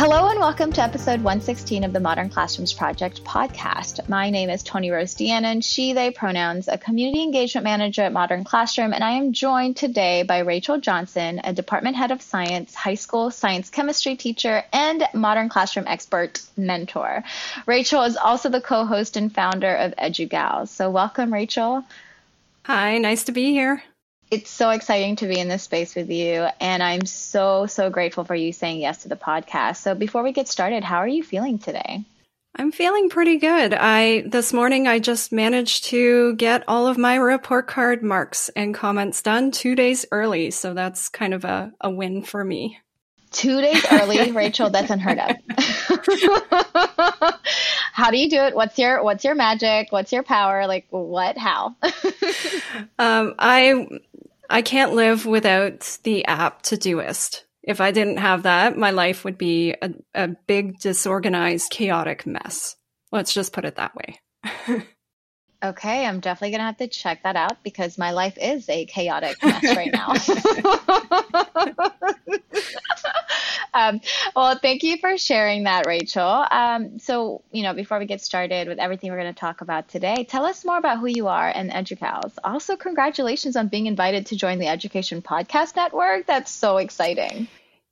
Hello and welcome to episode 116 of the Modern Classrooms Project podcast. My name is Toni Rose Deanon, she, they pronouns, a community engagement manager at Modern Classroom, and I am joined today by Rachel Johnson, a department head of science, high school science chemistry teacher, and Modern Classroom expert mentor. Rachel is also the co host and founder of EduGals. So, welcome, Rachel. Hi, nice to be here it's so exciting to be in this space with you. And I'm so, so grateful for you saying yes to the podcast. So before we get started, how are you feeling today? I'm feeling pretty good. I this morning I just managed to get all of my report card marks and comments done 2 days early, so that's kind of a, a win for me. 2 days early, Rachel, that's unheard of. how do you do it? What's your what's your magic? What's your power? Like what? How? um, I I can't live without the app Todoist. If I didn't have that, my life would be a, a big, disorganized, chaotic mess. Let's just put it that way. Okay, I'm definitely going to have to check that out because my life is a chaotic mess right now. um, well, thank you for sharing that, Rachel. Um, so, you know, before we get started with everything we're going to talk about today, tell us more about who you are and EduGals. Also, congratulations on being invited to join the Education Podcast Network. That's so exciting.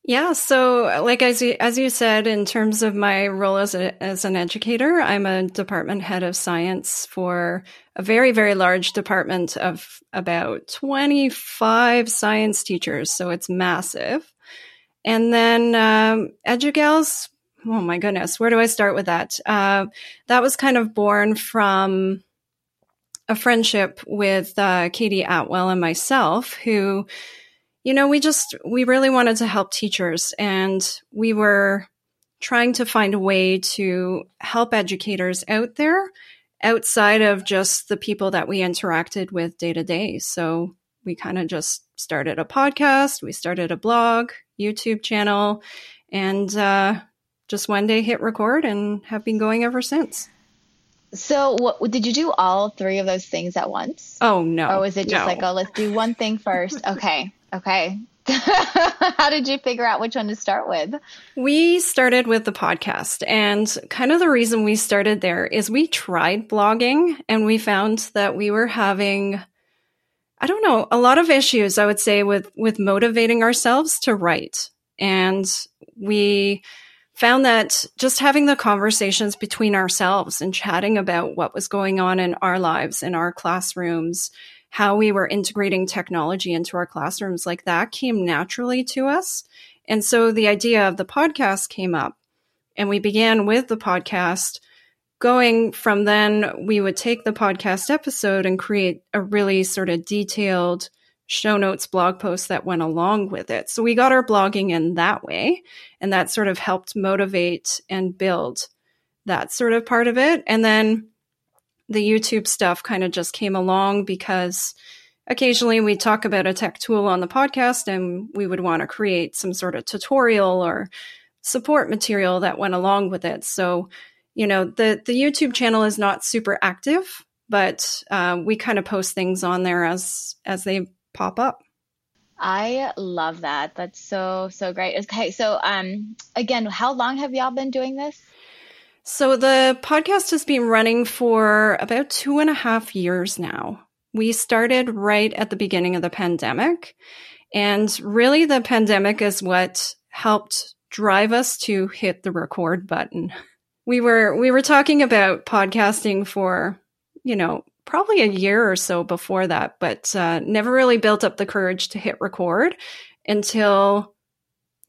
Yeah, so like as you, as you said, in terms of my role as a, as an educator, I'm a department head of science for a very very large department of about 25 science teachers. So it's massive. And then um, EduGals, oh my goodness, where do I start with that? Uh, that was kind of born from a friendship with uh, Katie Atwell and myself, who you know, we just, we really wanted to help teachers and we were trying to find a way to help educators out there outside of just the people that we interacted with day to day. So we kind of just started a podcast, we started a blog, YouTube channel, and uh, just one day hit record and have been going ever since. So, what, did you do all three of those things at once? Oh no! Or was it just no. like, oh, let's do one thing first? Okay, Okay. How did you figure out which one to start with? We started with the podcast, and kind of the reason we started there is we tried blogging and we found that we were having I don't know, a lot of issues I would say with with motivating ourselves to write. And we found that just having the conversations between ourselves and chatting about what was going on in our lives in our classrooms how we were integrating technology into our classrooms, like that came naturally to us. And so the idea of the podcast came up, and we began with the podcast. Going from then, we would take the podcast episode and create a really sort of detailed show notes blog post that went along with it. So we got our blogging in that way, and that sort of helped motivate and build that sort of part of it. And then the YouTube stuff kind of just came along because occasionally we talk about a tech tool on the podcast and we would want to create some sort of tutorial or support material that went along with it. So, you know, the, the YouTube channel is not super active, but uh, we kind of post things on there as as they pop up. I love that. That's so so great. Okay, so um, again, how long have y'all been doing this? So the podcast has been running for about two and a half years now. We started right at the beginning of the pandemic. And really, the pandemic is what helped drive us to hit the record button. We were we were talking about podcasting for, you know, probably a year or so before that, but uh, never really built up the courage to hit record until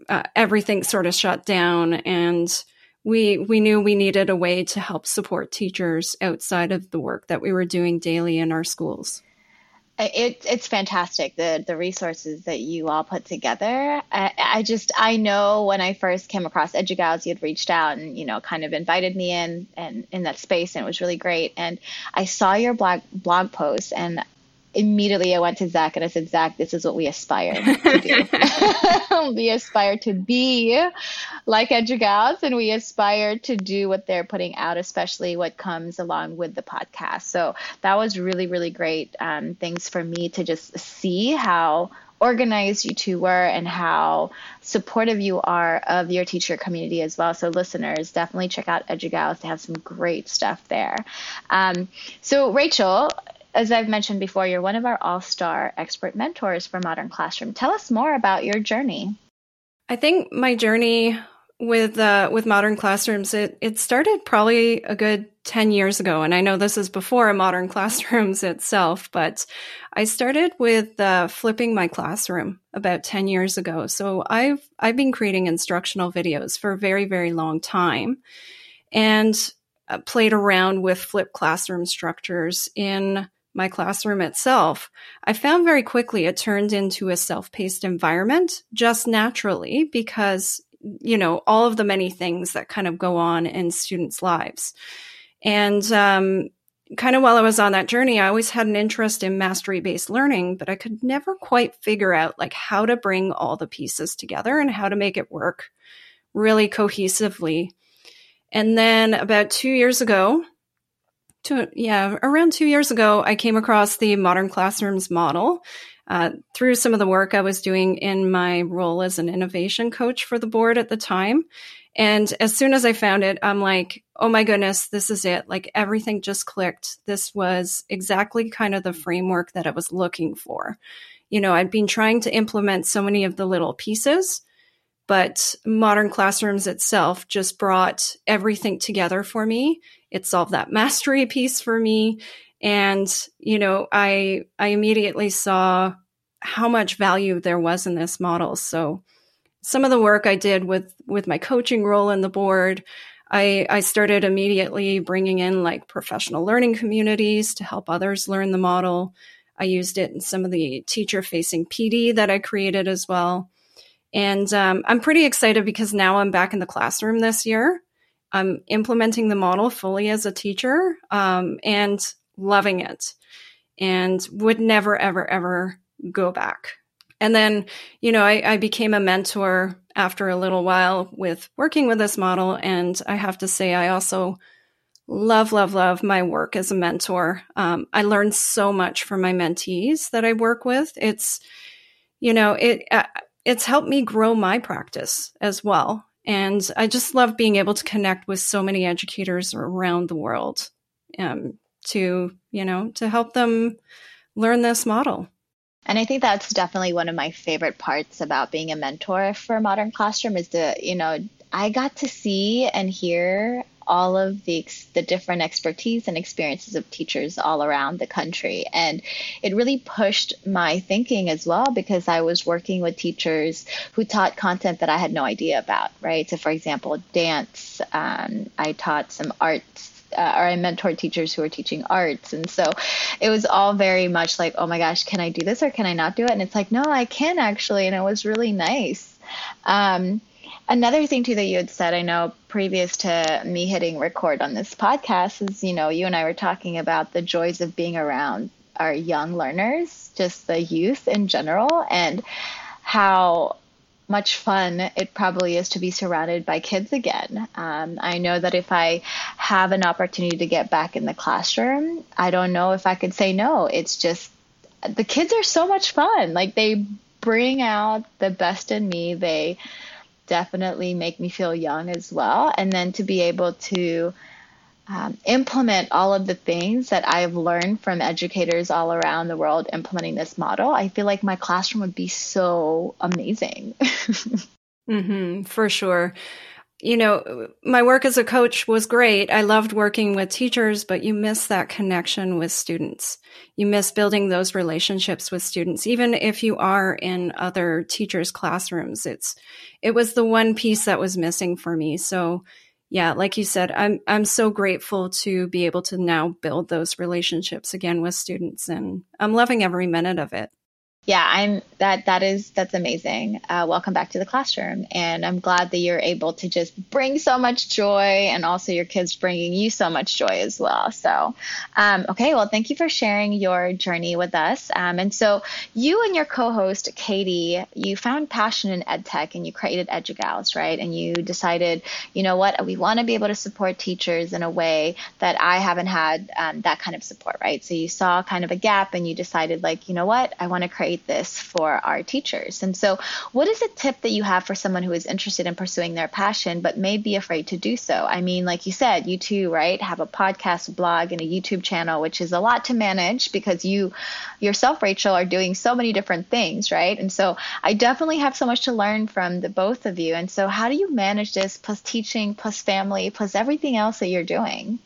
uh, everything sort of shut down and we we knew we needed a way to help support teachers outside of the work that we were doing daily in our schools. it, it's fantastic the the resources that you all put together. I, I, just I know when I first came across EduGals, you had reached out and you know kind of invited me in and in that space, and it was really great. And I saw your blog blog post, and immediately I went to Zach and I said, Zach, this is what we aspire to do. we aspire to be like EduGals and we aspire to do what they're putting out, especially what comes along with the podcast. So that was really, really great um, things for me to just see how organized you two were and how supportive you are of your teacher community as well. So, listeners, definitely check out EduGals. They have some great stuff there. Um, so, Rachel, as I've mentioned before, you're one of our all star expert mentors for Modern Classroom. Tell us more about your journey. I think my journey with uh, with modern classrooms it it started probably a good 10 years ago and i know this is before modern classrooms itself but i started with uh, flipping my classroom about 10 years ago so i've i've been creating instructional videos for a very very long time and uh, played around with flip classroom structures in my classroom itself, I found very quickly it turned into a self paced environment just naturally because, you know, all of the many things that kind of go on in students' lives. And, um, kind of while I was on that journey, I always had an interest in mastery based learning, but I could never quite figure out like how to bring all the pieces together and how to make it work really cohesively. And then about two years ago, yeah, around two years ago, I came across the modern classrooms model uh, through some of the work I was doing in my role as an innovation coach for the board at the time. And as soon as I found it, I'm like, oh my goodness, this is it. Like everything just clicked. This was exactly kind of the framework that I was looking for. You know, I'd been trying to implement so many of the little pieces, but modern classrooms itself just brought everything together for me it solved that mastery piece for me. And, you know, I, I immediately saw how much value there was in this model. So some of the work I did with, with my coaching role in the board, I, I started immediately bringing in like professional learning communities to help others learn the model. I used it in some of the teacher facing PD that I created as well. And um, I'm pretty excited because now I'm back in the classroom this year. I'm implementing the model fully as a teacher um, and loving it and would never, ever, ever go back. And then, you know, I, I, became a mentor after a little while with working with this model. And I have to say, I also love, love, love my work as a mentor. Um, I learned so much from my mentees that I work with. It's, you know, it, uh, it's helped me grow my practice as well. And I just love being able to connect with so many educators around the world um, to, you know, to help them learn this model. And I think that's definitely one of my favorite parts about being a mentor for Modern Classroom is the, you know, I got to see and hear all of the the different expertise and experiences of teachers all around the country and it really pushed my thinking as well because I was working with teachers who taught content that I had no idea about right so for example dance um, I taught some arts uh, or I mentored teachers who were teaching arts. And so it was all very much like, oh my gosh, can I do this or can I not do it? And it's like, no, I can actually. And it was really nice. Um, Another thing too that you had said, I know previous to me hitting record on this podcast is, you know, you and I were talking about the joys of being around our young learners, just the youth in general, and how much fun it probably is to be surrounded by kids again. Um, I know that if I have an opportunity to get back in the classroom, I don't know if I could say no. It's just the kids are so much fun. Like they bring out the best in me. They definitely make me feel young as well. And then to be able to um, implement all of the things that I've learned from educators all around the world implementing this model, I feel like my classroom would be so amazing. mm-hmm, for sure you know, my work as a coach was great. I loved working with teachers, but you miss that connection with students. You miss building those relationships with students, even if you are in other teachers' classrooms. It's, it was the one piece that was missing for me. So, yeah, like you said, I'm I'm so grateful to be able to now build those relationships again with students and I'm loving every minute of it yeah i'm that that is that's amazing. Uh, welcome back to the classroom. And i'm glad that you're able to just bring so much joy and also your kids bringing you so much joy as well. So um, okay well thank you for sharing your journey with us. Um, and so you and your co-host katie you found passion in ed tech and you created edugals right? And you decided you know what we want to be able to support teachers in a way that i haven't had um, that kind of support right? So you saw kind of a gap and you decided like you know what i want to create this for our teachers. And so, what is a tip that you have for someone who is interested in pursuing their passion but may be afraid to do so? I mean, like you said, you too, right, have a podcast, blog, and a YouTube channel, which is a lot to manage because you yourself, Rachel, are doing so many different things, right? And so, I definitely have so much to learn from the both of you. And so, how do you manage this plus teaching, plus family, plus everything else that you're doing?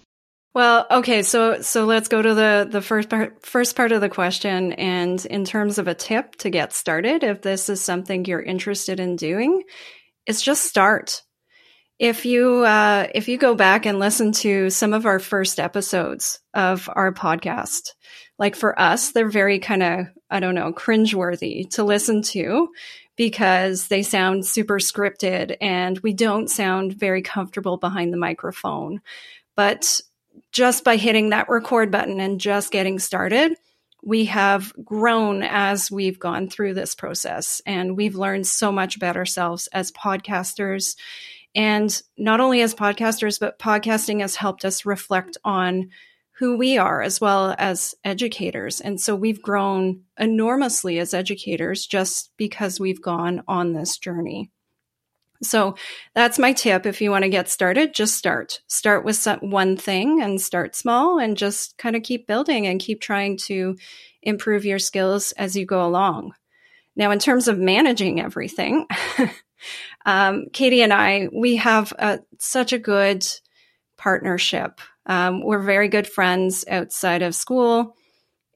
Well, okay, so so let's go to the the first part first part of the question and in terms of a tip to get started if this is something you're interested in doing, it's just start. If you uh, if you go back and listen to some of our first episodes of our podcast, like for us, they're very kind of I don't know cringeworthy to listen to because they sound super scripted and we don't sound very comfortable behind the microphone. But just by hitting that record button and just getting started, we have grown as we've gone through this process and we've learned so much about ourselves as podcasters. And not only as podcasters, but podcasting has helped us reflect on who we are as well as educators. And so we've grown enormously as educators just because we've gone on this journey. So that's my tip. If you want to get started, just start. Start with some, one thing and start small and just kind of keep building and keep trying to improve your skills as you go along. Now, in terms of managing everything, um, Katie and I, we have a, such a good partnership. Um, we're very good friends outside of school.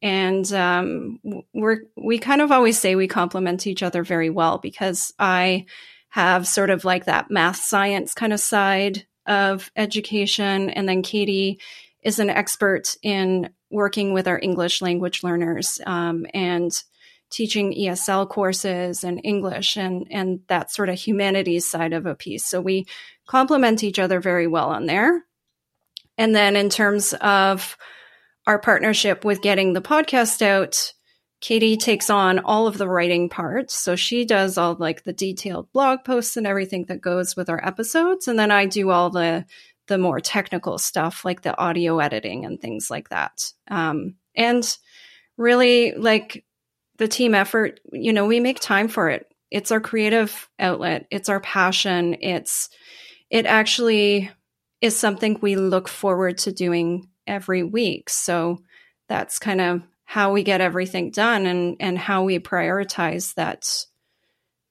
And um, we're we kind of always say we complement each other very well because I have sort of like that math science kind of side of education. And then Katie is an expert in working with our English language learners um, and teaching ESL courses and English and, and that sort of humanities side of a piece. So we complement each other very well on there. And then in terms of our partnership with getting the podcast out, Katie takes on all of the writing parts. So she does all like the detailed blog posts and everything that goes with our episodes. And then I do all the the more technical stuff like the audio editing and things like that. Um, and really like the team effort, you know, we make time for it. It's our creative outlet. It's our passion. It's, it actually is something we look forward to doing every week. So that's kind of how we get everything done and and how we prioritize that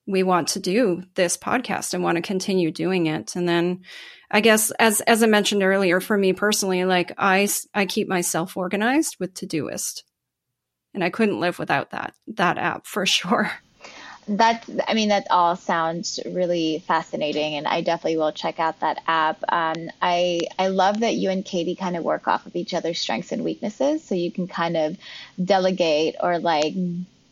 we want to do this podcast and want to continue doing it. And then i guess as as i mentioned earlier for me personally like i i keep myself organized with todoist. And i couldn't live without that that app for sure that I mean that all sounds really fascinating, and I definitely will check out that app. Um, I I love that you and Katie kind of work off of each other's strengths and weaknesses, so you can kind of delegate or like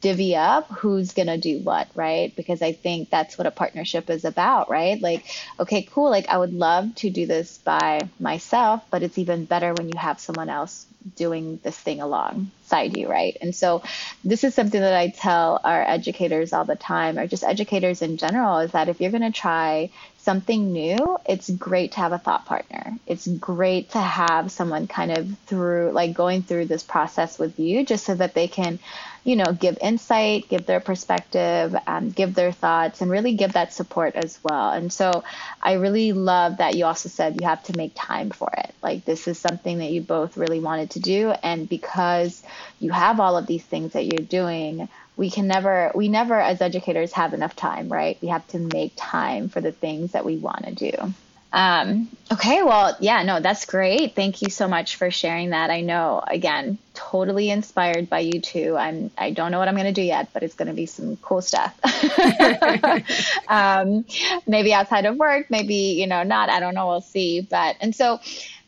divvy up who's going to do what, right? Because I think that's what a partnership is about, right? Like, okay, cool. Like, I would love to do this by myself, but it's even better when you have someone else doing this thing alongside you, right? And so, this is something that I tell our educators all the time, or just educators in general, is that if you're going to try something new, it's great to have a thought partner. It's great to have someone kind of through, like, going through this process with you just so that they can you know, give insight, give their perspective, um, give their thoughts, and really give that support as well. And so I really love that you also said you have to make time for it. Like this is something that you both really wanted to do. And because you have all of these things that you're doing, we can never, we never as educators have enough time, right? We have to make time for the things that we want to do. Um, okay, well, yeah, no, that's great. Thank you so much for sharing that. I know, again, totally inspired by you too. I'm, I don't know what I'm going to do yet, but it's going to be some cool stuff. um, maybe outside of work, maybe, you know, not, I don't know, we'll see. But, and so,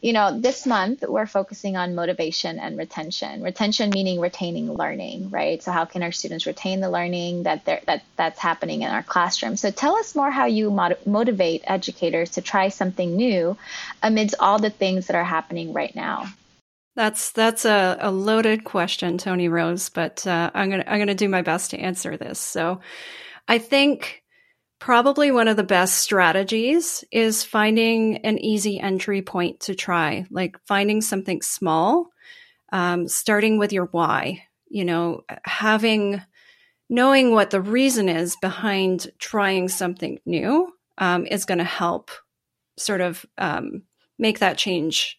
you know, this month we're focusing on motivation and retention. Retention meaning retaining learning, right? So how can our students retain the learning that that that's happening in our classroom? So tell us more how you motivate educators to try something new amidst all the things that are happening right now. That's that's a, a loaded question, Toni Rose, but uh, I'm gonna I'm gonna do my best to answer this. So, I think Probably one of the best strategies is finding an easy entry point to try, like finding something small, um, starting with your why. You know, having knowing what the reason is behind trying something new um, is going to help sort of um, make that change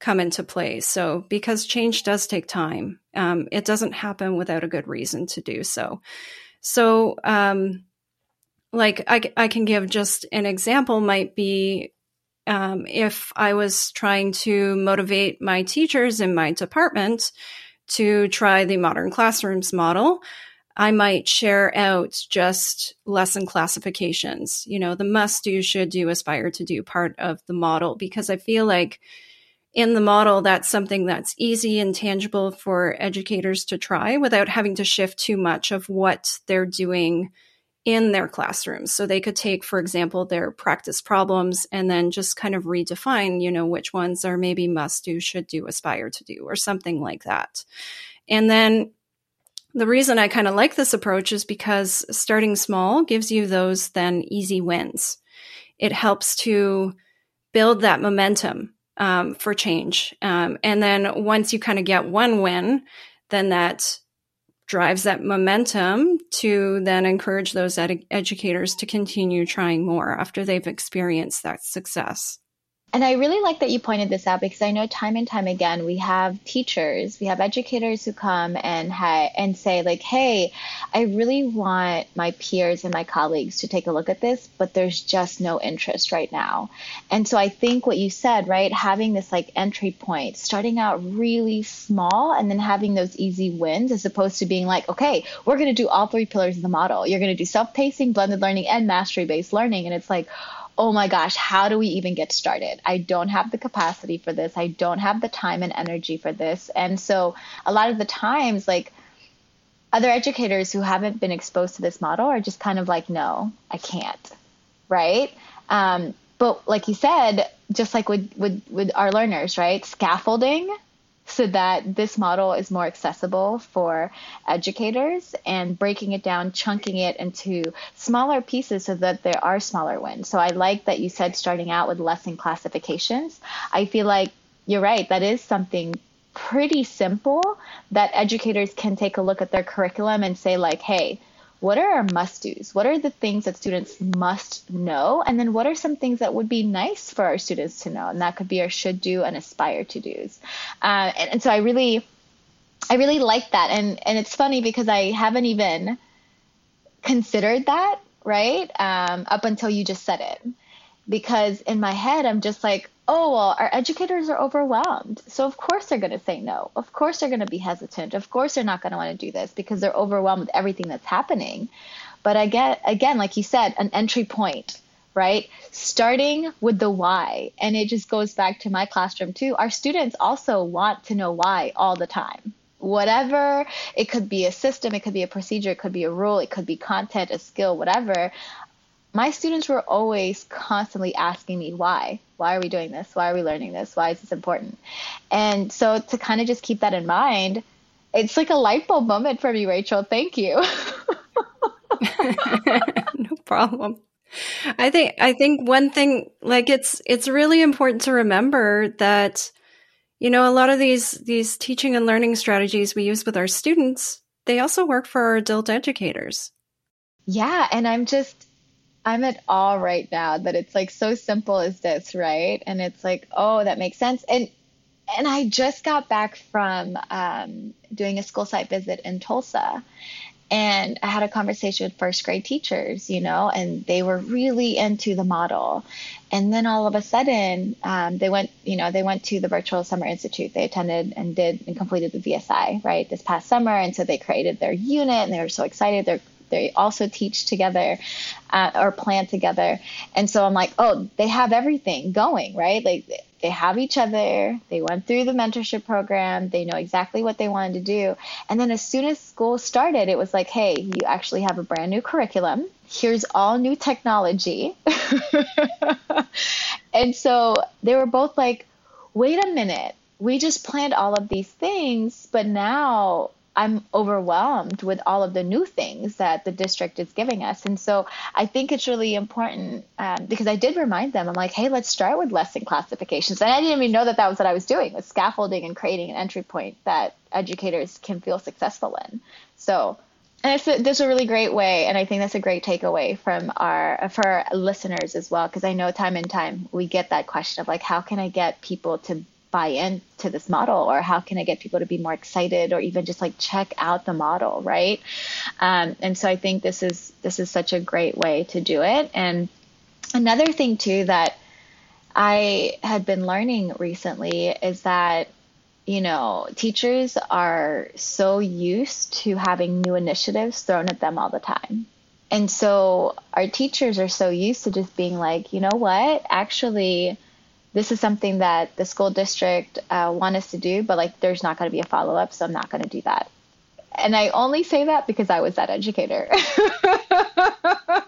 come into play. So, because change does take time, um, it doesn't happen without a good reason to do so. So, um, like I, I can give just an example might be um, if I was trying to motivate my teachers in my department to try the modern classrooms model, I might share out just lesson classifications, you know, the must do, should do, aspire to do part of the model, because I feel like in the model, that's something that's easy and tangible for educators to try without having to shift too much of what they're doing in their classrooms. So they could take, for example, their practice problems and then just kind of redefine, you know, which ones are maybe must do, should do, aspire to do, or something like that. And then the reason I kind of like this approach is because starting small gives you those then easy wins. It helps to build that momentum um, for change. Um, and then once you kind of get one win, then that drives that momentum to then encourage those ed- educators to continue trying more after they've experienced that success. And I really like that you pointed this out because I know time and time again we have teachers, we have educators who come and ha- and say like, "Hey, I really want my peers and my colleagues to take a look at this, but there's just no interest right now." And so I think what you said, right, having this like entry point, starting out really small and then having those easy wins as opposed to being like, "Okay, we're going to do all three pillars of the model. You're going to do self-pacing, blended learning, and mastery-based learning." And it's like, oh my gosh, how do we even get started? I don't have the capacity for this. I don't have the time and energy for this. And so a lot of the times, like, other educators who haven't been exposed to this model are just kind of like, no, I can't, right? Um, but like you said, just like with, with, with our learners, right? Scaffolding so that this model is more accessible for educators and breaking it down, chunking it into smaller pieces so that there are smaller wins. So I like that you said starting out with lesson classifications. I feel like you're right, that is something pretty simple that educators can take a look at their curriculum and say, like, hey, what are our must do's? What are the things that students must know? And then what are some things that would be nice for our students to know? And that could be our should do and aspire to do's. Uh, and, and so I really, I really like that. And, and it's funny because I haven't even considered that, right? Um, up until you just said it. Because in my head, I'm just like, oh, well, our educators are overwhelmed. So, of course, they're going to say no. Of course, they're going to be hesitant. Of course, they're not going to want to do this because they're overwhelmed with everything that's happening. But I get, again, like you said, an entry point, right? Starting with the why. And it just goes back to my classroom, too. Our students also want to know why all the time. Whatever, it could be a system, it could be a procedure, it could be a rule, it could be content, a skill, whatever my students were always constantly asking me why? Why are we doing this? Why are we learning this? Why is this important? And so to kind of just keep that in mind it's like a light bulb moment for me rachel. Thank you. No problem. I think i think one thing like it's it's really important to remember that you know a lot of these these teaching and learning strategies we use with our students they also work for our adult educators. Yeah and i'm just I'm at awe right now that it's like so simple as this, right? And it's like, oh, that makes sense. And and I just got back from um, doing a school site visit in Tulsa, and I had a conversation with first grade teachers, you know, and they were really into the model. And then all of a sudden, um, they went, you know, they went to the Virtual Summer Institute. They attended and did and completed the VSI, right, this past summer. And so they created their unit and they were so excited. They're they also teach together uh, or plan together. And so I'm like, oh, they have everything going, right? Like they have each other. They went through the mentorship program. They know exactly what they wanted to do. And then as soon as school started, it was like, hey, you actually have a brand new curriculum. Here's all new technology. and so they were both like, wait a minute. We just planned all of these things, but now I'm overwhelmed with all of the new things that the district is giving us. And so I think it's really important um, because I did remind them, I'm like, hey, let's start with lesson classifications. And I didn't even know that that was what I was doing, was scaffolding and creating an entry point that educators can feel successful in. So and it's a, this a really great way, and I think that's a great takeaway from our for our listeners as well, because I know time and time we get that question of like, how can I get people to buy into this model or how can i get people to be more excited or even just like check out the model right? Um, and so i think this is this is such a great way to do it. And another thing too that i had been learning recently is that you know teachers are so used to having new initiatives thrown at them all the time. And so our teachers are so used to just being like you know what? Actually this is something that the school district uh, want us to do, but like there's not going to be a follow up, so I'm not going to do that. And I only say that because I was that educator.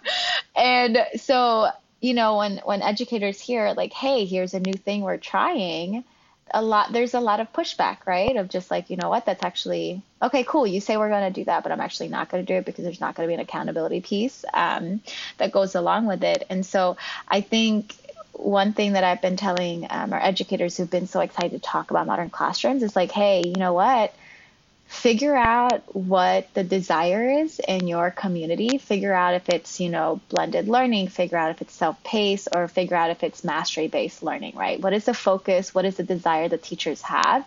and so, you know, when when educators hear like, "Hey, here's a new thing we're trying," a lot there's a lot of pushback, right? Of just like, you know what, that's actually okay, cool. You say we're going to do that, but I'm actually not going to do it because there's not going to be an accountability piece um, that goes along with it. And so, I think one thing that I've been telling um, our educators who've been so excited to talk about modern classrooms is like, hey, you know what? Figure out what the desire is in your community. Figure out if it's, you know, blended learning, figure out if it's self paced, or figure out if it's mastery based learning, right? What is the focus? What is the desire that teachers have?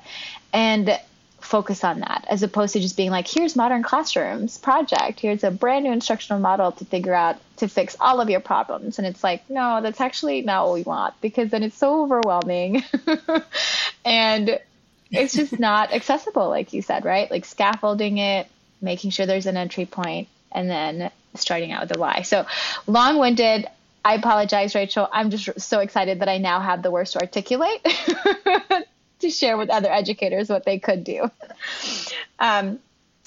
And focus on that as opposed to just being like here's modern classrooms project. Here's a brand new instructional model to figure out to fix all of your problems. And it's like no that's actually not what we want because then it's so overwhelming. And it's just not accessible like you said right? Like scaffolding it making sure there's an entry point and then starting out with the why so long-winded I apologize, Rachel. I'm just so excited that I now have the words to articulate to share with other educators what they could do. Um,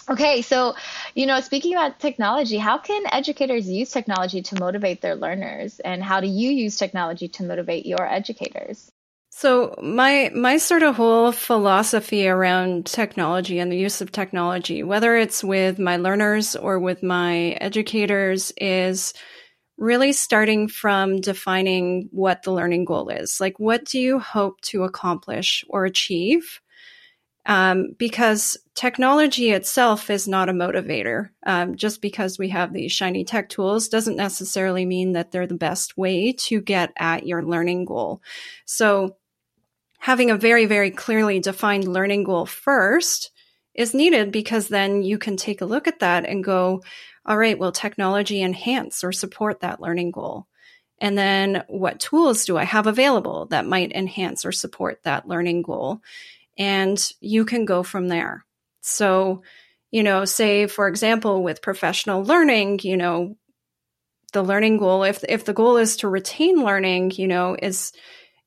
okay, so, you know, speaking about technology, how can educators use technology to motivate their learners? And how do you use technology to motivate your educators? So my my sort of whole philosophy around technology and the use of technology, whether it's with my learners or with my educators, is really starting from defining what the learning goal is. Like, what do you hope to accomplish or achieve? Um, because technology itself is not a motivator. Um, just because we have these shiny tech tools doesn't necessarily mean that they're the best way to get at your learning goal. So, having a very, very clearly defined learning goal first is needed because then you can take a look at that and go, all right, will technology enhance or support that learning goal? And then what tools do I have available that might enhance or support that learning goal? And you can go from there. So, you know, say for example, with professional learning, you know, the learning goal, if if the goal is to retain learning, you know, is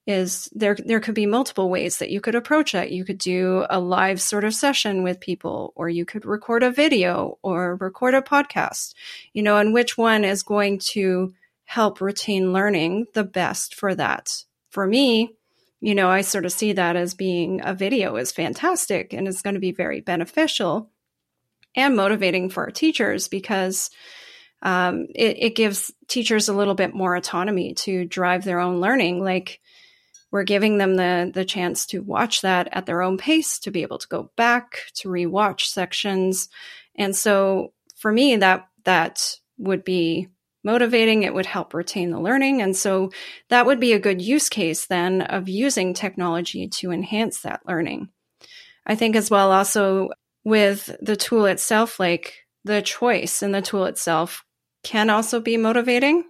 is there there could be multiple ways that you could approach it. You could do a live sort of session with people or you could record a video or record a podcast. You know, and which one is going to help retain learning the best for that. For me, you know, I sort of see that as being a video is fantastic and it's going to be very beneficial and motivating for our teachers because um, it, it gives teachers a little bit more autonomy to drive their own learning. Like, we're giving them the the chance to watch that at their own pace to be able to go back to rewatch sections. And so for me that that would be motivating. It would help retain the learning. And so that would be a good use case then of using technology to enhance that learning. I think as well also with the tool itself like the choice in the tool itself can also be motivating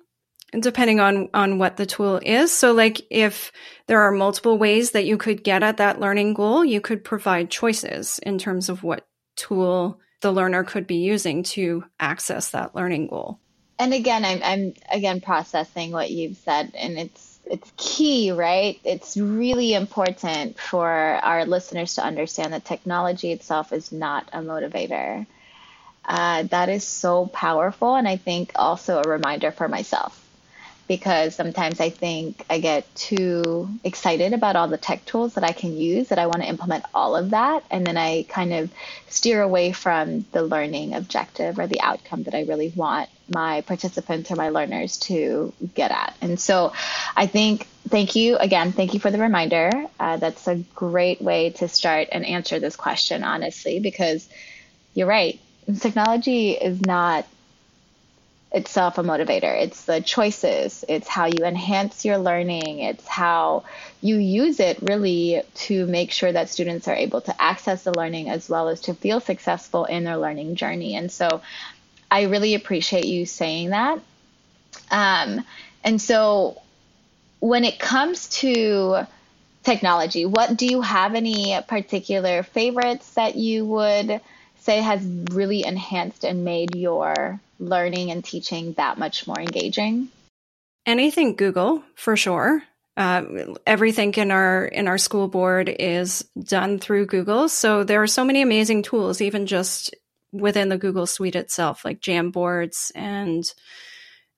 depending on on what the tool is. So like if there are multiple ways that you could get at that learning goal you could provide choices in terms of what tool the learner could be using to access that learning goal. And again i'm i'm again processing what you've said and it's it's key right? It's really important for our listeners to understand that technology itself is not a motivator. Uh, that is so powerful and i think also a reminder for myself because sometimes I think I get too excited about all the tech tools that I can use that I want to implement all of that. And then I kind of steer away from the learning objective or the outcome that I really want my participants or my learners to get at. And so I think, thank you again, thank you for the reminder. Uh, that's a great way to start and answer this question, honestly, because you're right. Technology is not itself a motivator. It's the choices, it's how you enhance your learning, it's how you use it really to make sure that students are able to access the learning as well as to feel successful in their learning journey. And so I really appreciate you saying that. Um, and so when it comes to technology, what do you have any particular favorites that you would say has really enhanced and made your learning and teaching that much more engaging? Anything Google for sure. Uh, everything in our in our school board is done through Google, so there are so many amazing tools, even just within the Google Suite itself, like Jamboards, and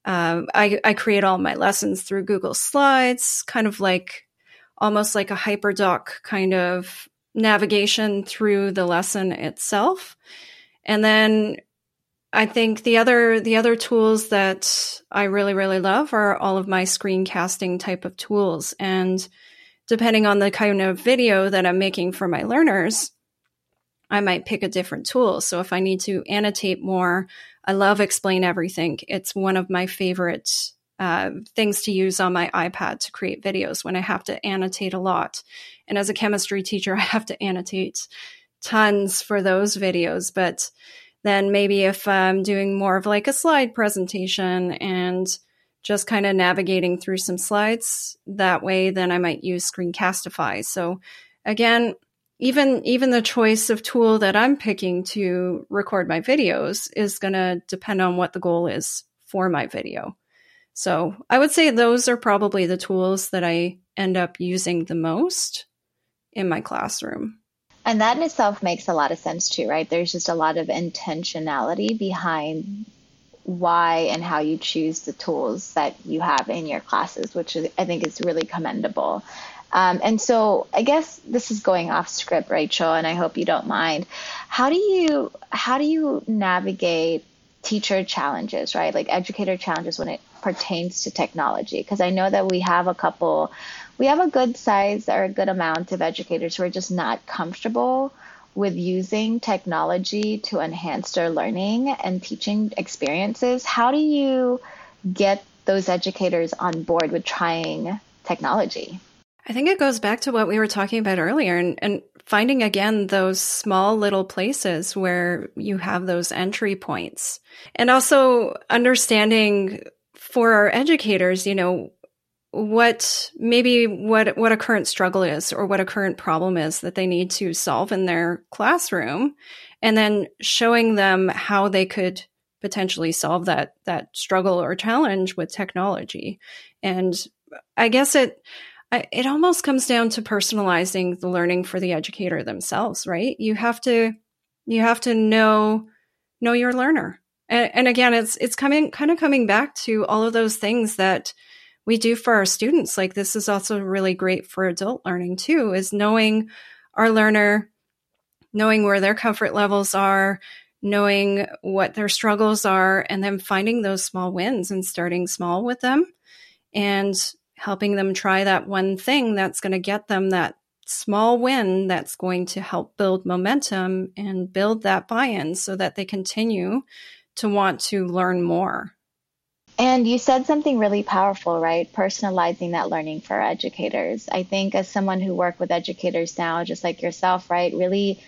uh, I, I create all my lessons through Google Slides, kind of like almost like a hyperdoc kind of navigation through the lesson itself. And then I think the other the other tools that I really really love are all of my screencasting type of tools and depending on the kind of video that I'm making for my learners I might pick a different tool. So if I need to annotate more, I love explain everything. It's one of my favorite uh, things to use on my iPad to create videos when I have to annotate a lot. And as a chemistry teacher, I have to annotate tons for those videos, but then maybe if I'm doing more of like a slide presentation and just kind of navigating through some slides that way, then I might use Screencastify. So again, even even the choice of tool that I'm picking to record my videos is going to depend on what the goal is for my video. So I would say those are probably the tools that I end up using the most in my classroom. And that in itself makes a lot of sense too, right? There's just a lot of intentionality behind why and how you choose the tools that you have in your classes, which I think is really commendable. Um, and so I guess this is going off script, Rachel, and I hope you don't mind. How do you how do you navigate teacher challenges, right? Like educator challenges when it pertains to technology? Because I know that we have a couple we have a good size or a good amount of educators who are just not comfortable with using technology to enhance their learning and teaching experiences. How do you get those educators on board with trying technology? I think it goes back to what we were talking about earlier and, and finding again those small little places where you have those entry points. And also understanding for our educators, you know, what maybe what what a current struggle is or what a current problem is that they need to solve in their classroom and then showing them how they could potentially solve that that struggle or challenge with technology. And i guess it it almost comes down to personalizing the learning for the educator themselves right? You have to you have to know know your learner and, and again it's it's coming kind of coming back to all of those things that we do for our students. Like this is also really great for adult learning too, is knowing our learner, knowing where their comfort levels are, knowing what their struggles are, and then finding those small wins and starting small with them and helping them try that one thing that's going to get them that small win that's going to help build momentum and build that buy in so that they continue to want to learn more. And you said something really powerful, right? Personalizing that learning for educators. I think as someone who work with educators now, just like yourself, right, really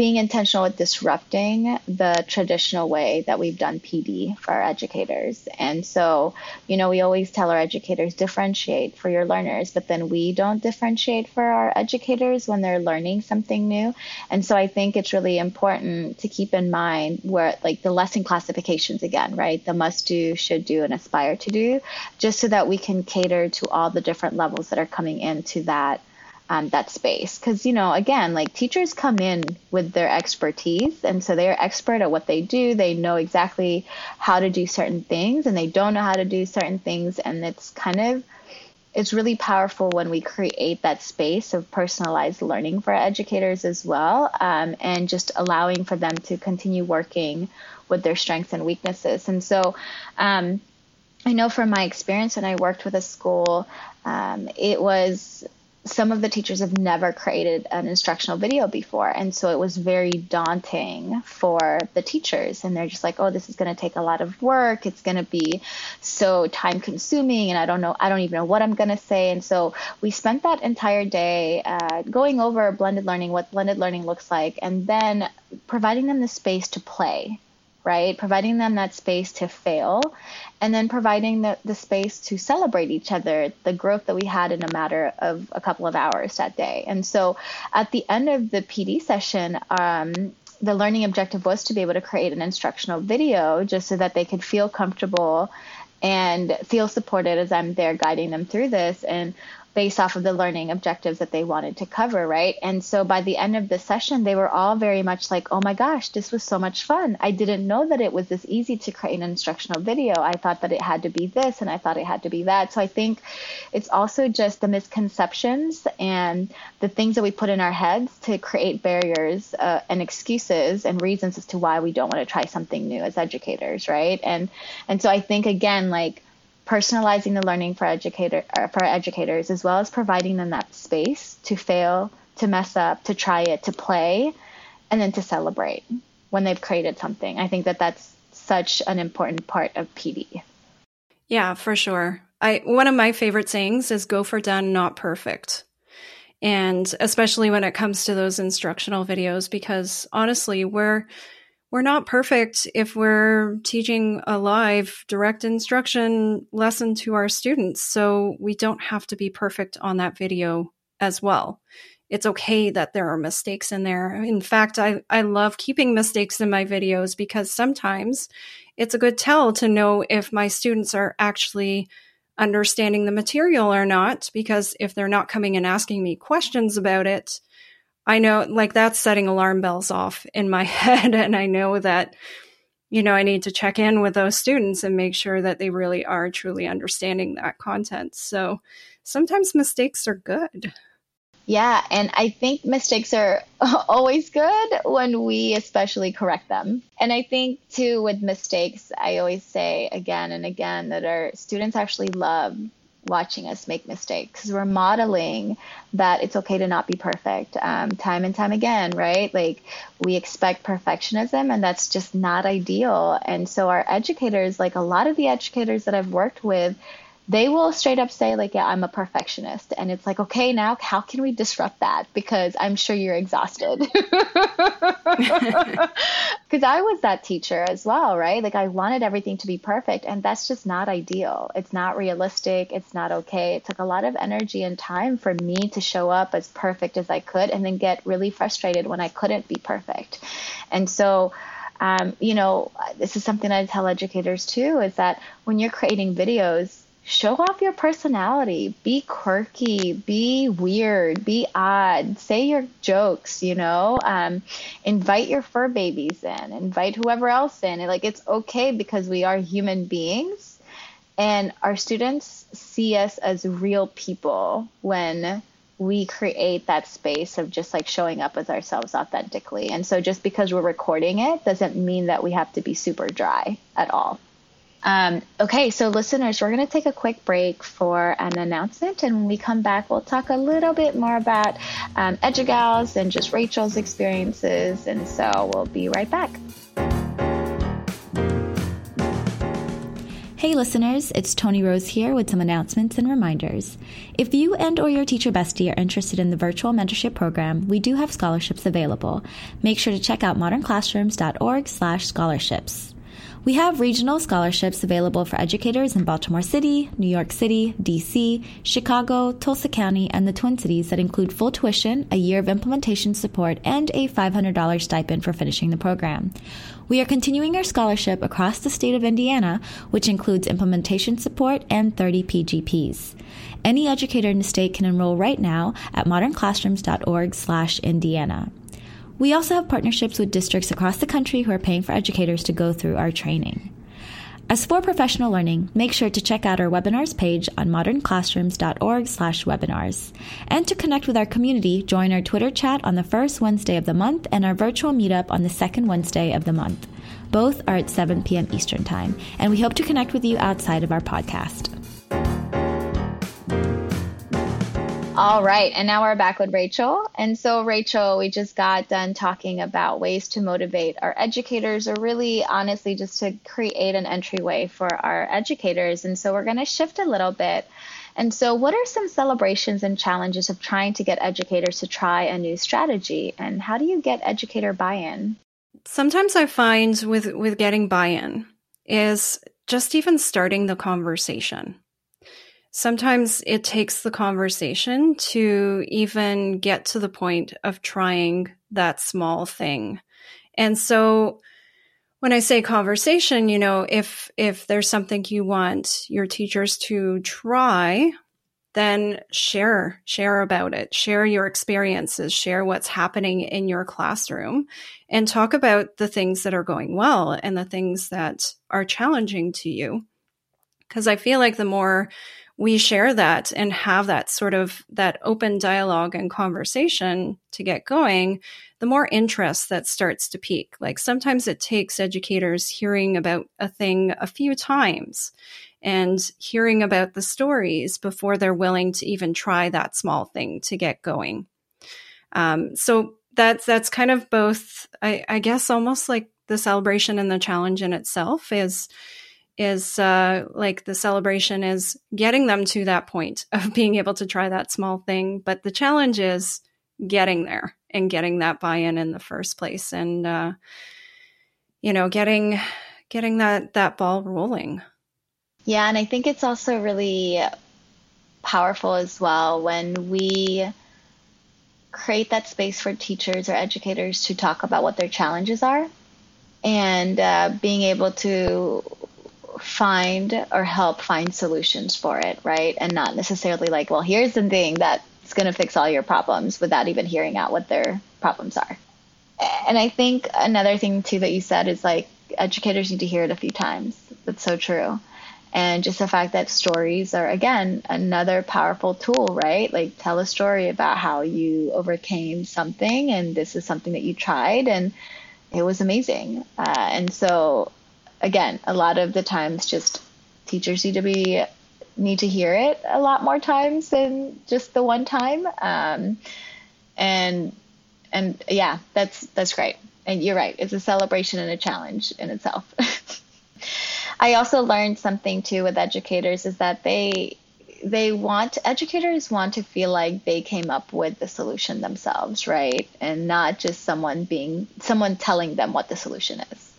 being intentional with disrupting the traditional way that we've done PD for our educators. And so, you know, we always tell our educators differentiate for your learners, but then we don't differentiate for our educators when they're learning something new. And so I think it's really important to keep in mind where like the lesson classifications again, right? The must do, should do, and aspire to do, just so that we can cater to all the different levels that are coming into that um, that space. Because you know again like teachers come in with their expertise and so they're expert at what they do. They know exactly how to do certain things and they don't know how to do certain things and it's kind of it's really powerful when we create that space of personalized learning for educators as well um, and just allowing for them to continue working with their strengths and weaknesses. And so um, i know from my experience when i worked with a school um, it was some of the teachers have never created an instructional video before and so it was very daunting for the teachers and they're just like oh this is going to take a lot of work. It's going to be so time consuming and i don't know i don't even know what i'm going to say. And so we spent that entire day uh, going over blended learning what blended learning looks like and then providing them the space to play right? Providing them that space to fail and then providing the, the space to celebrate each other, the growth that we had in a matter of a couple of hours that day. And so at the end of the PD session, um, the learning objective was to be able to create an instructional video just so that they could feel comfortable and feel supported as I'm there guiding them through this. And based off of the learning objectives that they wanted to cover, right? And so by the end of the session, they were all very much like, oh my gosh, this was so much fun. I didn't know that it was this easy to create an instructional video. I thought that it had to be this and I thought it had to be that. So I think it's also just the misconceptions and the things that we put in our heads to create barriers uh, and excuses and reasons as to why we don't want to try something new as educators, right? And and so I think again, like personalizing the learning for educator uh, for educators as well as providing them that space to fail, to mess up, to try it, to play, and then to celebrate when they've created something. I think that that's such an important part of PD. Yeah, for sure. I one of my favorite sayings is go for done, not perfect. And especially when it comes to those instructional videos because honestly, we're we're not perfect if we're teaching a live direct instruction lesson to our students. So we don't have to be perfect on that video as well. It's okay that there are mistakes in there. In fact, I, I love keeping mistakes in my videos because sometimes it's a good tell to know if my students are actually understanding the material or not. Because if they're not coming and asking me questions about it, I know like that's setting alarm bells off in my head. And I know that, you know, I need to check in with those students and make sure that they really are truly understanding that content. So sometimes mistakes are good. Yeah, and I think mistakes are always good when we especially correct them. And I think too with mistakes, I always say again and again that our students actually love watching us make mistakes we're modeling that it's okay to not be perfect um, time and time again right? Like we expect perfectionism and that's just not ideal. And so our educators like a lot of the educators that i've worked with they will straight up say like yeah i'm a perfectionist. And it's like okay now how can we disrupt that? Because i'm sure you're exhausted. Because i was that teacher as well right? Like i wanted everything to be perfect and that's just not ideal. It's not realistic. It's not okay. It took a lot of energy and time for me to show up as perfect as i could and then get really frustrated when i couldn't be perfect. And so um, you know, this is something I tell educators too is that when you're creating videos, show off your personality. Be quirky, be weird, be odd. Say your jokes, you know. Um, invite your fur babies in, invite whoever else in. Like it's okay because we are human beings, and our students see us as real people when we create that space of just like showing up as ourselves authentically. And so just because we're recording it doesn't mean that we have to be super dry at all. Um, okay, so listeners, we're going to take a quick break for an announcement, and when we come back, we'll talk a little bit more about um, EduGals and just Rachel's experiences. And so we'll be right back. Hey, listeners, it's Toni Rose here with some announcements and reminders. If you and or your teacher bestie are interested in the virtual mentorship program, we do have scholarships available. Make sure to check out modernclassrooms.org/scholarships. We have regional scholarships available for educators in Baltimore City, New York City, DC, Chicago, Tulsa County, and the Twin Cities that include full tuition, a year of implementation support, and a $500 stipend for finishing the program. We are continuing our scholarship across the state of Indiana, which includes implementation support and 30 PGPs. Any educator in the state can enroll right now at modernclassrooms.org/indiana. We also have partnerships with districts across the country who are paying for educators to go through our training. As for professional learning, make sure to check out our webinars page on modernclassrooms.org/webinars. And to connect with our community, join our Twitter chat on the first Wednesday of the month and our virtual meetup on the second Wednesday of the month. Both are at 7 p.m. Eastern Time, and we hope to connect with you outside of our podcast. All right, and now we're back with Rachel. And so, Rachel, we just got done talking about ways to motivate our educators, or really honestly, just to create an entryway for our educators. And so, we're going to shift a little bit. And so, what are some celebrations and challenges of trying to get educators to try a new strategy? And how do you get educator buy in? Sometimes I find with, with getting buy in is just even starting the conversation sometimes it takes the conversation to even get to the point of trying that small thing. And so when I say conversation, you know, if if there's something you want your teachers to try, then share share about it. Share your experiences, share what's happening in your classroom and talk about the things that are going well and the things that are challenging to you. Cuz I feel like the more we share that and have that sort of that open dialogue and conversation to get going the more interest that starts to peak. Like sometimes it takes educators hearing about a thing a few times and hearing about the stories before they're willing to even try that small thing to get going. Um, so that's that's kind of both I, I guess almost like the celebration and the challenge in itself is is uh, like the celebration is getting them to that point of being able to try that small thing. But the challenge is getting there and getting that buy-in in the first place, and uh, you know, getting getting that that ball rolling. Yeah, and I think it's also really powerful as well when we create that space for teachers or educators to talk about what their challenges are and uh, being able to find or help find solutions for it, right? And not necessarily like, well, here's the thing that's going to fix all your problems without even hearing out what their problems are. And I think another thing too that you said is like educators need to hear it a few times. That's so true. And just the fact that stories are, again, another powerful tool, right? Like, tell a story about how you overcame something and this is something that you tried and it was amazing. Uh, and so again, a lot of the times just teachers need to be need to hear it a lot more times than just the one time. Um, and and yeah, that's that's great. And you're right, it's a celebration and a challenge in itself. I also learned something too with educators is that they they want educators want to feel like they came up with the solution themselves, right? And not just someone being someone telling them what the solution is.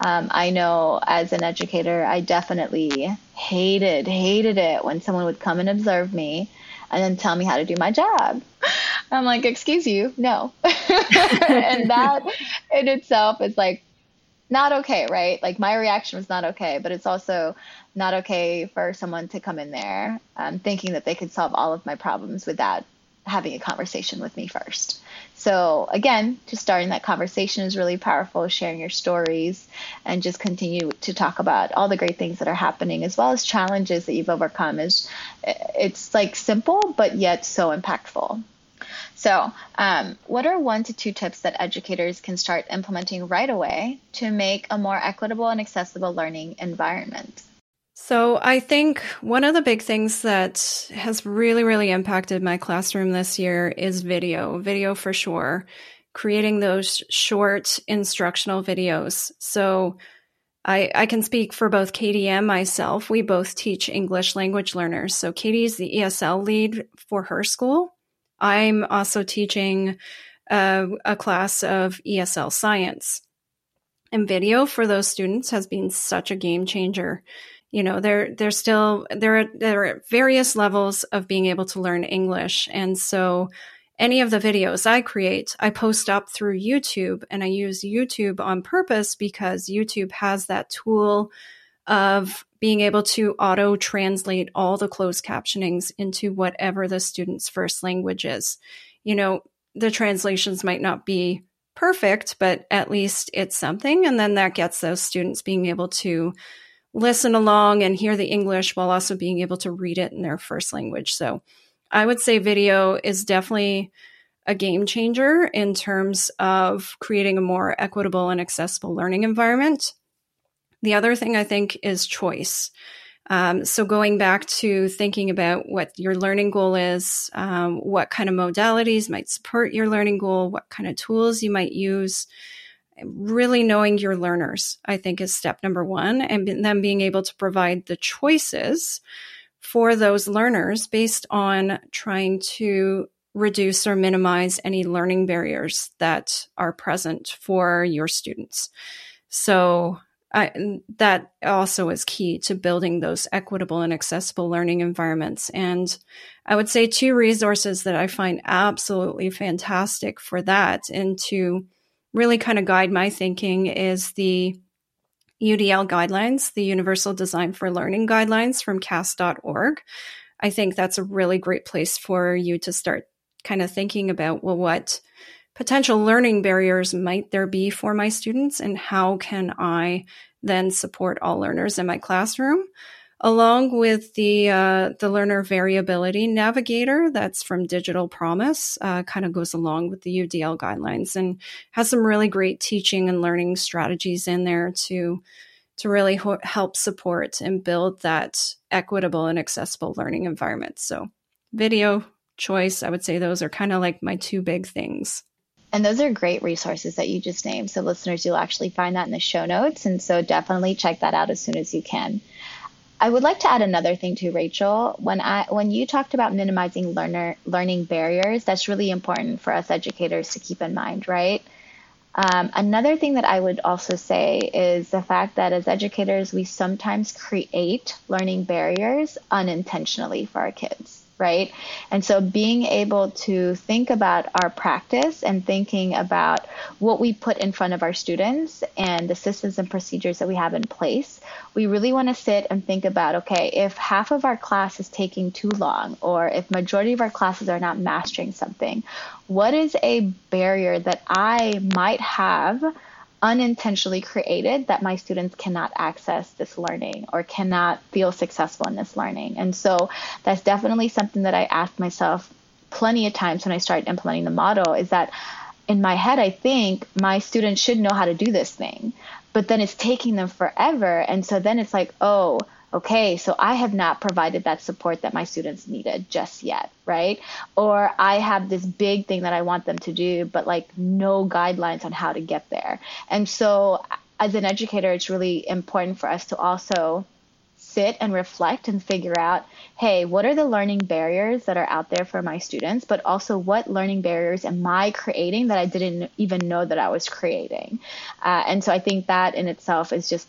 Um, I know as an educator, I definitely hated, hated it when someone would come and observe me and then tell me how to do my job. I'm like, excuse you, no. and that in itself is like not okay, right? Like my reaction was not okay, but it's also not okay for someone to come in there um, thinking that they could solve all of my problems without having a conversation with me first. So again, just starting that conversation is really powerful, sharing your stories and just continue to talk about all the great things that are happening as well as challenges that you've overcome is it's like simple but yet so impactful. So, um, what are one to two tips that educators can start implementing right away to make a more equitable and accessible learning environment? So, I think one of the big things that has really, really impacted my classroom this year is video, video for sure, creating those short instructional videos. So, I, I can speak for both Katie and myself. We both teach English language learners. So Katie is the ESL lead for her school. I'm also teaching uh, a class of ESL science. And video for those students has been such a game changer. You know, they're they're still there are there are various levels of being able to learn English. And so any of the videos I create, I post up through YouTube and I use YouTube on purpose because YouTube has that tool of being able to auto translate all the closed captionings into whatever the student's first language is. You know, the translations might not be perfect, but at least it's something. And then that gets those students being able to listen along and hear the English while also being able to read it in their first language. So I would say video is definitely a game changer in terms of creating a more equitable and accessible learning environment. The other thing I think is choice. Um, so going back to thinking about what your learning goal is, um, what kind of modalities might support your learning goal, what kind of tools you might use, really knowing your learners, I think is step number one, and then being able to provide the choices for those learners based on trying to reduce or minimize any learning barriers that are present for your students. So I, that also is key to building those equitable and accessible learning environments. And I would say two resources that I find absolutely fantastic for that and to really kind of guide my thinking is the UDL guidelines, the Universal Design for Learning guidelines from CAST.org. I think that's a really great place for you to start kind of thinking about, well, what potential learning barriers might there be for my students and how can I then support all learners in my classroom? Along with the uh, the learner variability navigator that's from Digital Promise, uh, kind of goes along with the UDL guidelines and has some really great teaching and learning strategies in there to to really ho- help support and build that equitable and accessible learning environment. So, video choice, I would say those are kind of like my two big things. And those are great resources that you just named. So, listeners, you'll actually find that in the show notes. And so, definitely check that out as soon as you can. I would like to add another thing to Rachel. When I when you talked about minimizing learner learning barriers, that's really important for us educators to keep in mind, right? Um, another thing that I would also say is the fact that as educators, we sometimes create learning barriers unintentionally for our kids right? And so being able to think about our practice and thinking about what we put in front of our students and the systems and procedures that we have in place, we really want to sit and think about okay, if half of our class is taking too long or if majority of our classes are not mastering something, what is a barrier that I might have unintentionally created that my students cannot access this learning or cannot feel successful in this learning. And so that's definitely something that I asked myself plenty of times when I started implementing the model is that in my head, I think my students should know how to do this thing, but then it's taking them forever. And so then it's like, oh, okay, so I have not provided that support that my students needed just yet, right? Or I have this big thing that I want them to do, but like no guidelines on how to get there. And so as an educator, it's really important for us to also sit and reflect and figure out hey, what are the learning barriers that are out there for my students, but also what learning barriers am I creating that I didn't even know that I was creating? Uh, and so I think that in itself is just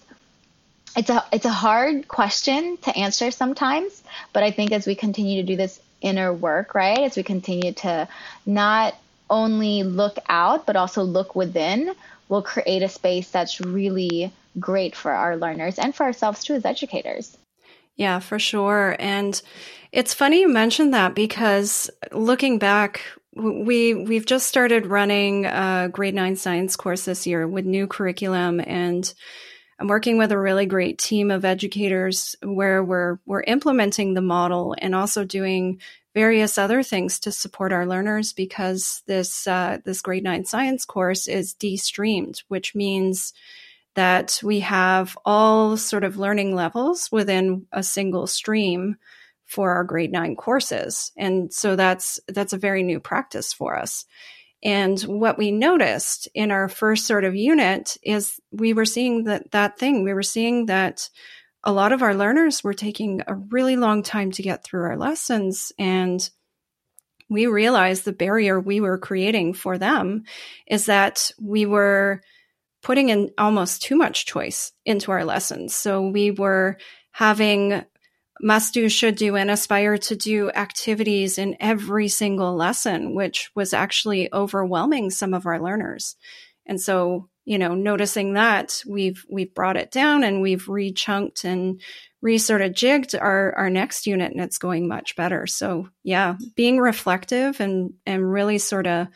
it's a it's a hard question to answer sometimes, but I think as we continue to do this inner work, right, as we continue to not only look out but also look within, we'll create a space that's really great for our learners and for ourselves too as educators. Yeah, for sure. And it's funny you mentioned that because looking back, we we've just started running a grade 9 science course this year with new curriculum and I'm working with a really great team of educators where we're we're implementing the model and also doing various other things to support our learners because this uh, this grade nine science course is de-streamed, which means that we have all sort of learning levels within a single stream for our grade nine courses, and so that's that's a very new practice for us. And what we noticed in our first sort of unit is we were seeing that that thing. We were seeing that a lot of our learners were taking a really long time to get through our lessons and we realized the barrier we were creating for them is that we were putting in almost too much choice into our lessons. So we were having must do, should do, and aspire to do activities in every single lesson, which was actually overwhelming some of our learners. And so, you know, noticing that we've we've brought it down and we've rechunked and re sort of jigged our our next unit and it's going much better. So yeah, being reflective and and really sort of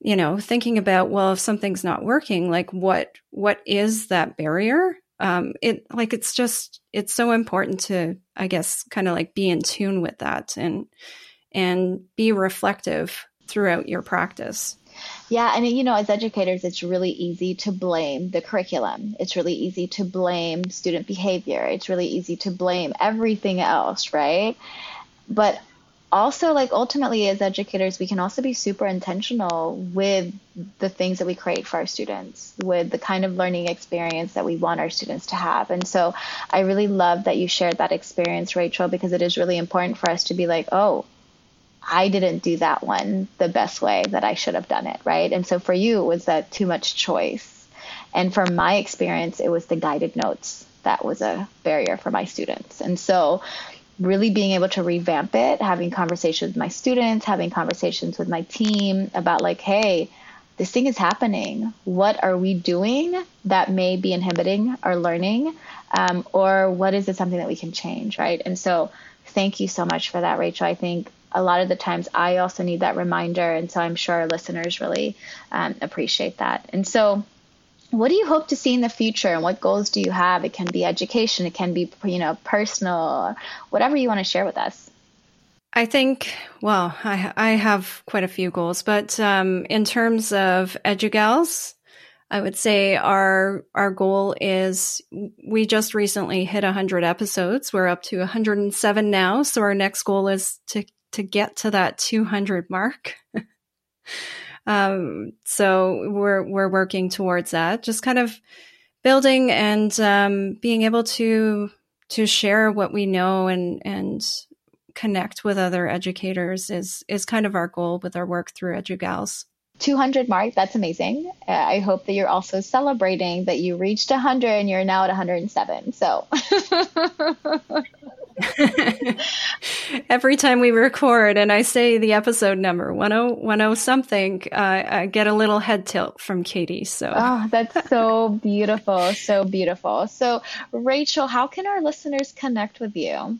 you know thinking about well if something's not working like what what is that barrier um it like it's just it's so important to i guess kind of like be in tune with that and and be reflective throughout your practice yeah, I mean, you know, as educators, it's really easy to blame the curriculum. It's really easy to blame student behavior. It's really easy to blame everything else, right? But also like ultimately as educators we can also be super intentional with the things that we create for our students with the kind of learning experience that we want our students to have. And so i really love that you shared that experience rachel because it is really important for us to be like oh i didn't do that one the best way that i should have done it right? And so for you it was that too much choice. And from my experience it was the guided notes that was a barrier for my students. And so really being able to revamp it, having conversations with my students, having conversations with my team about like, hey, this thing is happening. What are we doing that may be inhibiting our learning? Um, or what is it something that we can change, right? And so thank you so much for that, Rachel. I think a lot of the times I also need that reminder. And so I'm sure our listeners really um, appreciate that. And so what do you hope to see in the future? And what goals do you have? It can be education it can be you know personal whatever you want to share with us. I think well i, I have quite a few goals but um, in terms of EduGals i would say our our goal is we just recently hit 100 episodes. We're up to 107 now so our next goal is to to get to that 200 mark Um, so we're we're working towards that. Just kind of building and um, being able to to share what we know and and connect with other educators is is kind of our goal with our work through EduGals. 200 mark that's amazing uh, i hope that you're also celebrating that you reached 100 and you're now at 107 so Every time we record and I say the episode number 10, 10 something, uh, I get a little head tilt from Katie. So, oh, that's so beautiful. So beautiful. So, Rachel, how can our listeners connect with you?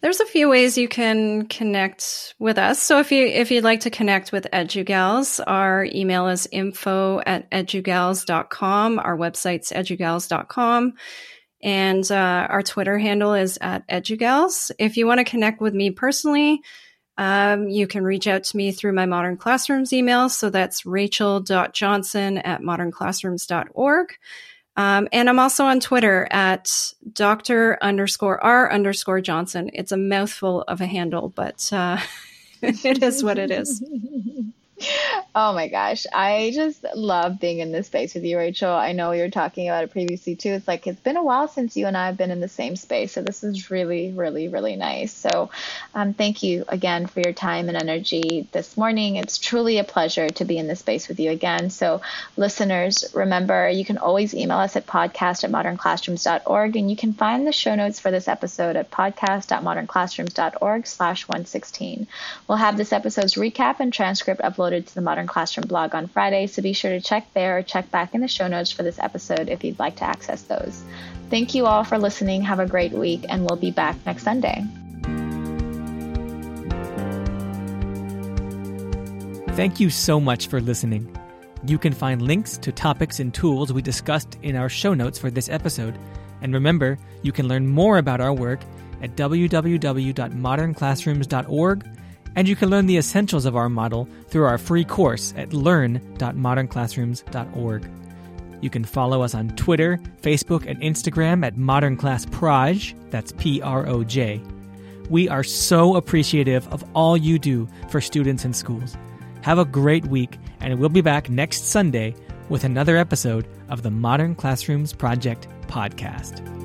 There's a few ways you can connect with us. So if you if you'd like to connect with EduGals, our email is info at edugals.com. Our website's edugals.com. And uh, our Twitter handle is at EduGals. If you want to connect with me personally, um, you can reach out to me through my Modern Classrooms email. So that's rachel.johnson at modernclassrooms.org. Um, and I'm also on Twitter at Dr. underscore R underscore Johnson. It's a mouthful of a handle, but uh, it is what it is. Oh my gosh. I just love being in this space with you, Rachel. I know you were talking about it previously too. It's like it's been a while since you and I have been in the same space. So this is really, really, really nice. So um, thank you again for your time and energy this morning. It's truly a pleasure to be in this space with you again. So listeners, remember you can always email us at podcast at modernclassrooms.org and you can find the show notes for this episode at podcast.modernclassrooms.org slash 116. We'll have this episode's recap and transcript uploaded to the Modern Classroom blog on Friday, so be sure to check there or check back in the show notes for this episode if you'd like to access those. Thank you all for listening. Have a great week, and we'll be back next Sunday. Thank you so much for listening. You can find links to topics and tools we discussed in our show notes for this episode. And remember, you can learn more about our work at www.modernclassrooms.org and you can learn the essentials of our model through our free course at learn.modernclassrooms.org. You can follow us on Twitter, Facebook, and Instagram at Modern Class Proj. That's P R O J. We are so appreciative of all you do for students and schools. Have a great week, and we'll be back next Sunday with another episode of the Modern Classrooms Project podcast.